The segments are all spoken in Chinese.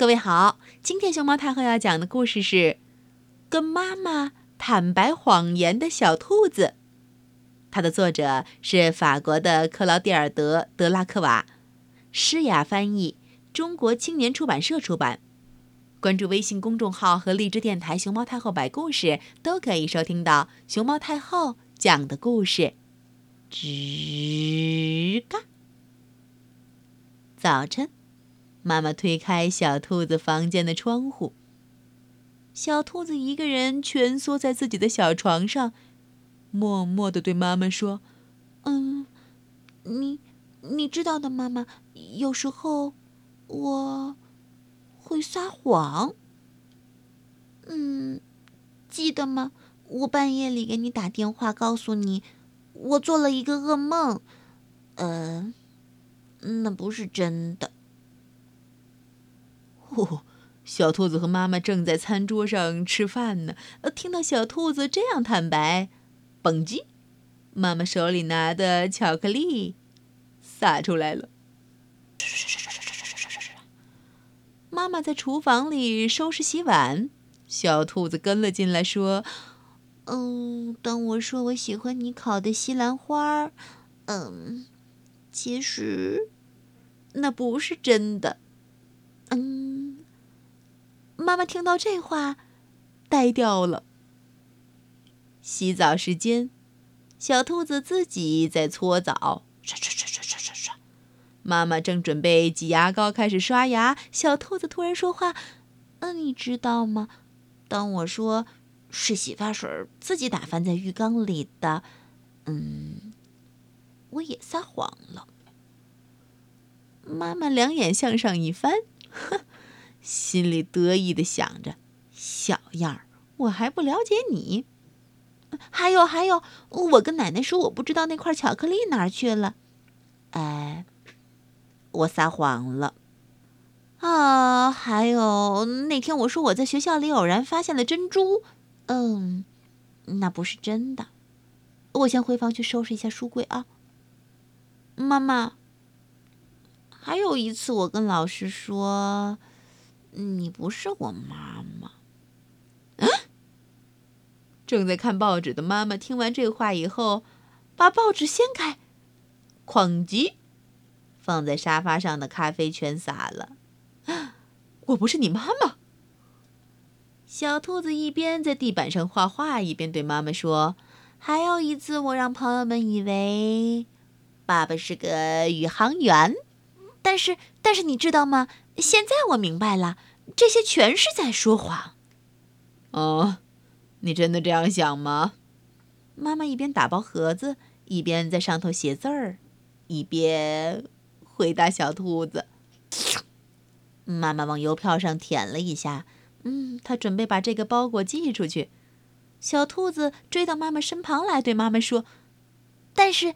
各位好，今天熊猫太后要讲的故事是《跟妈妈坦白谎言的小兔子》。它的作者是法国的克劳蒂尔德·德拉克瓦，诗雅翻译，中国青年出版社出版。关注微信公众号和荔枝电台“熊猫太后”摆故事，都可以收听到熊猫太后讲的故事。吱嘎，早晨。妈妈推开小兔子房间的窗户。小兔子一个人蜷缩在自己的小床上，默默地对妈妈说：“嗯，你你知道的，妈妈，有时候我会撒谎。嗯，记得吗？我半夜里给你打电话，告诉你我做了一个噩梦。呃，那不是真的。”哦，小兔子和妈妈正在餐桌上吃饭呢。呃，听到小兔子这样坦白，蹦叽，妈妈手里拿的巧克力洒出来了。妈妈在厨房里收拾洗碗，小兔子跟了进来，说：“嗯，当我说我喜欢你烤的西兰花，嗯，其实那不是真的。”嗯。妈妈听到这话，呆掉了。洗澡时间，小兔子自己在搓澡，刷刷刷刷刷刷刷。妈妈正准备挤牙膏开始刷牙，小兔子突然说话：“嗯，你知道吗？当我说是洗发水自己打翻在浴缸里的，嗯，我也撒谎了。”妈妈两眼向上一翻，哼。心里得意的想着：“小样儿，我还不了解你。还有还有，我跟奶奶说我不知道那块巧克力哪儿去了。哎，我撒谎了。啊，还有那天我说我在学校里偶然发现了珍珠，嗯，那不是真的。我先回房去收拾一下书柜啊。妈妈，还有一次我跟老师说。”你不是我妈妈。正在看报纸的妈妈听完这话以后，把报纸掀开，哐叽，放在沙发上的咖啡全洒了。我不是你妈妈。小兔子一边在地板上画画，一边对妈妈说：“还有一次，我让朋友们以为爸爸是个宇航员，但是，但是你知道吗？”现在我明白了，这些全是在说谎。哦，你真的这样想吗？妈妈一边打包盒子，一边在上头写字儿，一边回答小兔子。妈妈往邮票上舔了一下，嗯，她准备把这个包裹寄出去。小兔子追到妈妈身旁来，对妈妈说：“但是，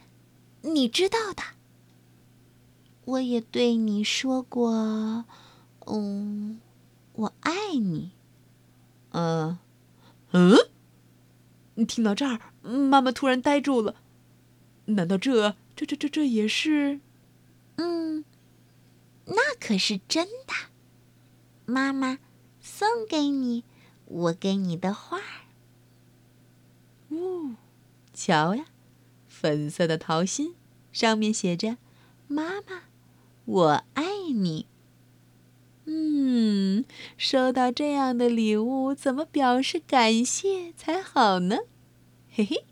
你知道的。”我也对你说过，嗯，我爱你。嗯，嗯，听到这儿，妈妈突然呆住了。难道这、这、这、这、这也是？嗯，那可是真的。妈妈送给你我给你的画。哦，瞧呀，粉色的桃心，上面写着“妈妈”。我爱你。嗯，收到这样的礼物，怎么表示感谢才好呢？嘿嘿，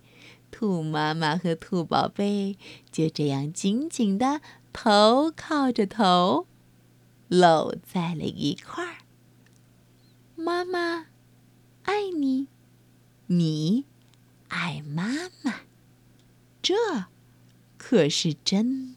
兔妈妈和兔宝贝就这样紧紧的头靠着头，搂在了一块儿。妈妈爱你，你爱妈妈，这可是真。